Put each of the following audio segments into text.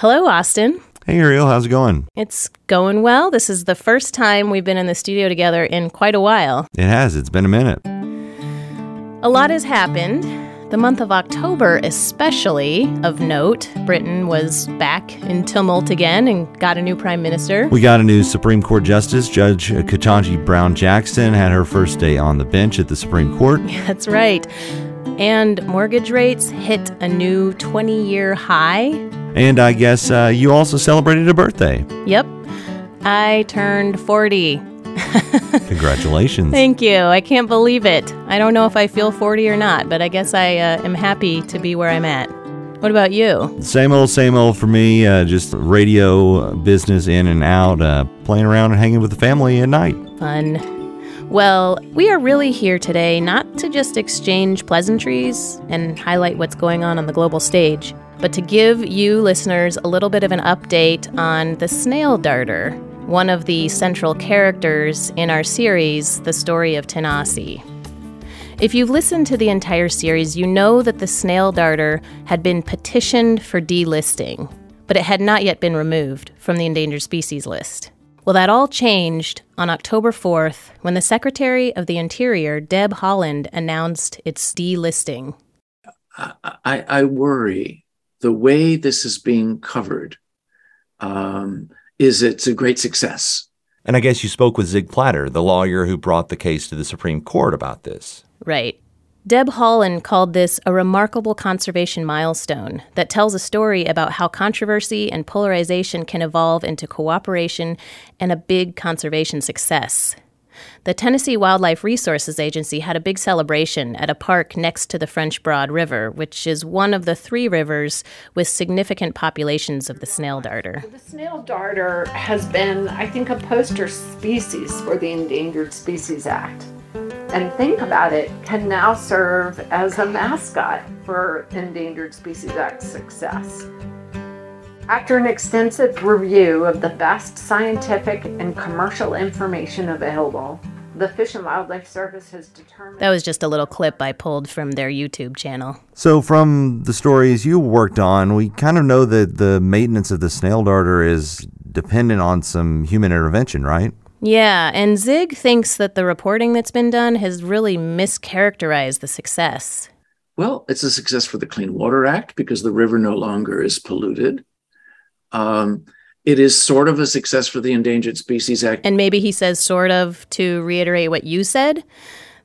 Hello, Austin. Hey, Ariel, how's it going? It's going well. This is the first time we've been in the studio together in quite a while. It has. It's been a minute. A lot has happened. The month of October, especially of note, Britain was back in tumult again and got a new prime minister. We got a new Supreme Court Justice. Judge Ketanji Brown Jackson had her first day on the bench at the Supreme Court. That's right. And mortgage rates hit a new 20 year high. And I guess uh, you also celebrated a birthday. Yep. I turned 40. Congratulations. Thank you. I can't believe it. I don't know if I feel 40 or not, but I guess I uh, am happy to be where I'm at. What about you? Same old, same old for me. Uh, just radio business in and out, uh, playing around and hanging with the family at night. Fun. Well, we are really here today not to just exchange pleasantries and highlight what's going on on the global stage, but to give you listeners a little bit of an update on the snail darter, one of the central characters in our series, The Story of Tanasi. If you've listened to the entire series, you know that the snail darter had been petitioned for delisting, but it had not yet been removed from the endangered species list. Well, that all changed on October 4th when the Secretary of the Interior, Deb Haaland, announced its delisting. I, I, I worry the way this is being covered um, is it's a great success. And I guess you spoke with Zig Plater, the lawyer who brought the case to the Supreme Court about this. Right. Deb Haaland called this a remarkable conservation milestone that tells a story about how controversy and polarization can evolve into cooperation and a big conservation success. The Tennessee Wildlife Resources Agency had a big celebration at a park next to the French Broad River, which is one of the three rivers with significant populations of the snail darter. The snail darter has been, I think, a poster species for the Endangered Species Act and think about it can now serve as a mascot for Endangered Species Act success. After an extensive review of the best scientific and commercial information available, the Fish and Wildlife Service has determined. That was just a little clip I pulled from their YouTube channel. So, from the stories you worked on, we kind of know that the maintenance of the snail darter is dependent on some human intervention, right? Yeah, and Zig thinks that the reporting that's been done has really mischaracterized the success. Well, it's a success for the Clean Water Act because the river no longer is polluted. Um, it is sort of a success for the Endangered Species Act. And maybe he says, sort of, to reiterate what you said,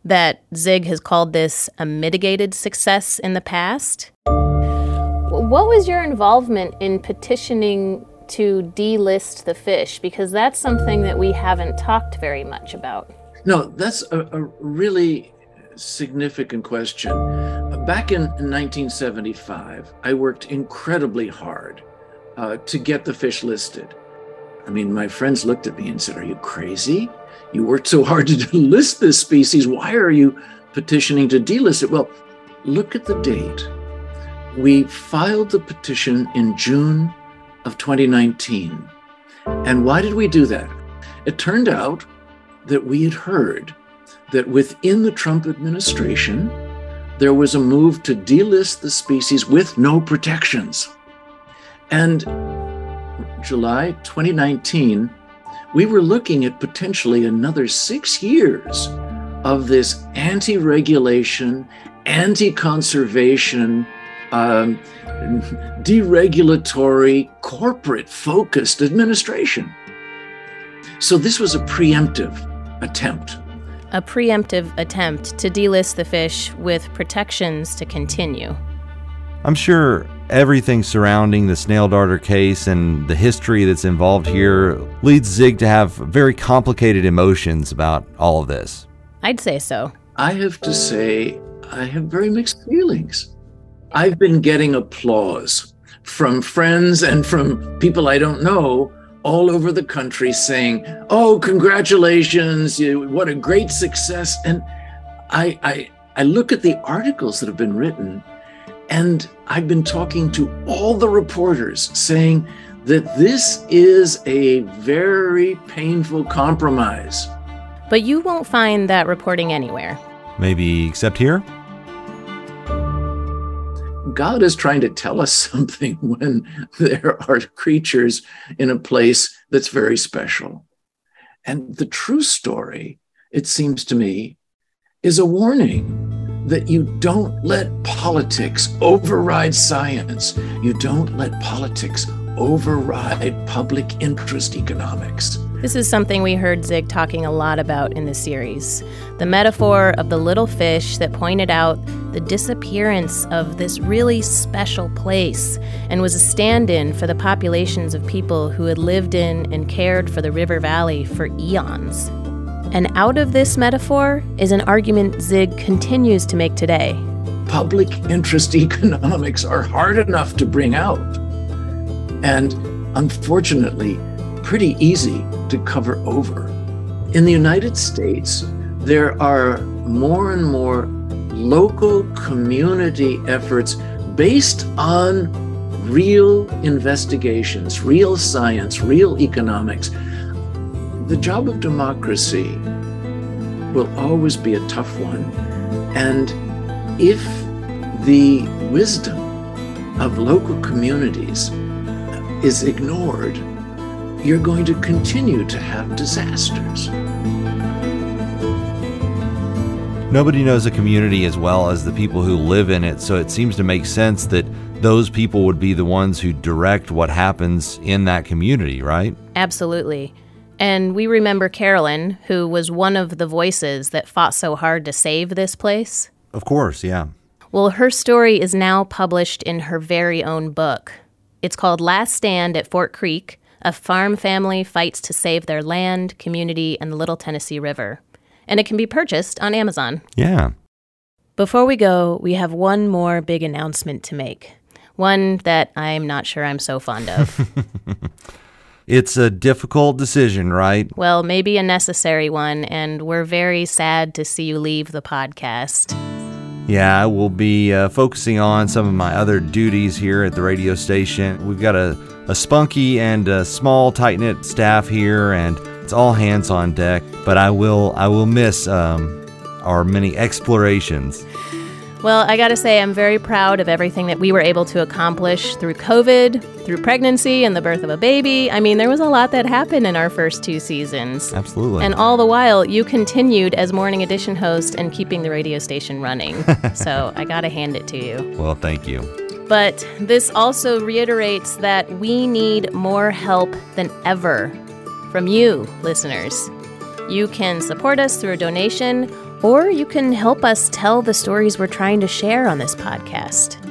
that Zig has called this a mitigated success in the past. What was your involvement in petitioning to delist the fish? Because that's something that we haven't talked very much about. No, that's a, a really significant question. Back in 1975, I worked incredibly hard uh, to get the fish listed. I mean, my friends looked at me and said, Are you crazy? You worked so hard to list this species. Why are you petitioning to delist it? Well, look at the date. We filed the petition in June of 2019. And why did we do that? It turned out that we had heard that within the Trump administration, there was a move to delist the species with no protections. And July 2019, we were looking at potentially another six years of this anti regulation, anti conservation, um, deregulatory, corporate focused administration. So this was a preemptive attempt. A preemptive attempt to delist the fish with protections to continue. I'm sure everything surrounding the snail darter case and the history that's involved here leads Zig to have very complicated emotions about all of this. I'd say so. I have to say, I have very mixed feelings. I've been getting applause from friends and from people I don't know all over the country saying, "Oh, congratulations! What a great success!" And I, I, I look at the articles that have been written, and I've been talking to all the reporters saying that this is a very painful compromise. But you won't find that reporting anywhere. Maybe except here? God is trying to tell us something when there are creatures in a place that's very special. And the true story, it seems to me, is a warning that you don't let politics override science. You don't let politics override public interest economics. This is something we heard Zig talking a lot about in the series. The metaphor of the little fish that pointed out the disappearance of this really special place and was a stand in for the populations of people who had lived in and cared for the river valley for eons. And out of this metaphor is an argument Zig continues to make today. Public interest economics are hard enough to bring out. And unfortunately, pretty easy to cover over. In the United States, there are more and more local community efforts based on real investigations, real science, real economics. The job of democracy will always be a tough one. And if the wisdom of local communities is ignored, you're going to continue to have disasters. Nobody knows a community as well as the people who live in it, so it seems to make sense that those people would be the ones who direct what happens in that community, right? Absolutely. And we remember Carolyn, who was one of the voices that fought so hard to save this place. Of course, yeah. Well, her story is now published in her very own book. It's called Last Stand at Fort Creek a farm family fights to save their land, community, and the Little Tennessee River. And it can be purchased on Amazon. Yeah. Before we go, we have one more big announcement to make. One that I'm not sure I'm so fond of. it's a difficult decision, right? Well, maybe a necessary one, and we're very sad to see you leave the podcast. Yeah, I will be uh, focusing on some of my other duties here at the radio station. We've got a a spunky and a small, tight knit staff here, and it's all hands on deck. But I will I will miss um, our many explorations. Well, I got to say, I'm very proud of everything that we were able to accomplish through COVID, through pregnancy, and the birth of a baby. I mean, there was a lot that happened in our first two seasons. Absolutely. And all the while, you continued as Morning Edition host and keeping the radio station running. so I got to hand it to you. Well, thank you. But this also reiterates that we need more help than ever from you, listeners. You can support us through a donation, or you can help us tell the stories we're trying to share on this podcast.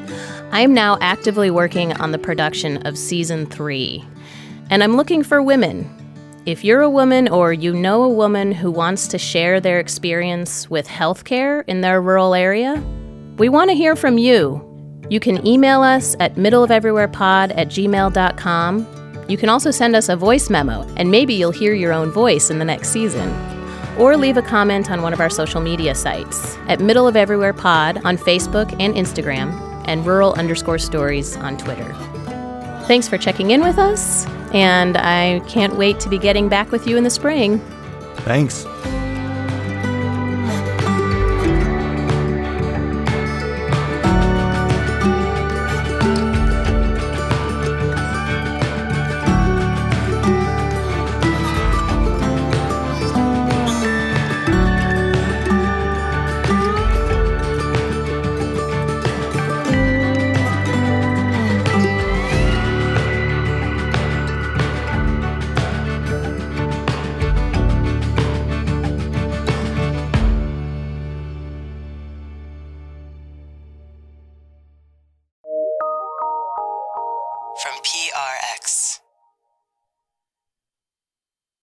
I'm now actively working on the production of season three, and I'm looking for women. If you're a woman or you know a woman who wants to share their experience with healthcare in their rural area, we want to hear from you. You can email us at middleofeverywherepod at gmail.com. You can also send us a voice memo, and maybe you'll hear your own voice in the next season. Or leave a comment on one of our social media sites at Middle of Everywhere Pod on Facebook and Instagram, and rural underscore stories on Twitter. Thanks for checking in with us, and I can't wait to be getting back with you in the spring. Thanks.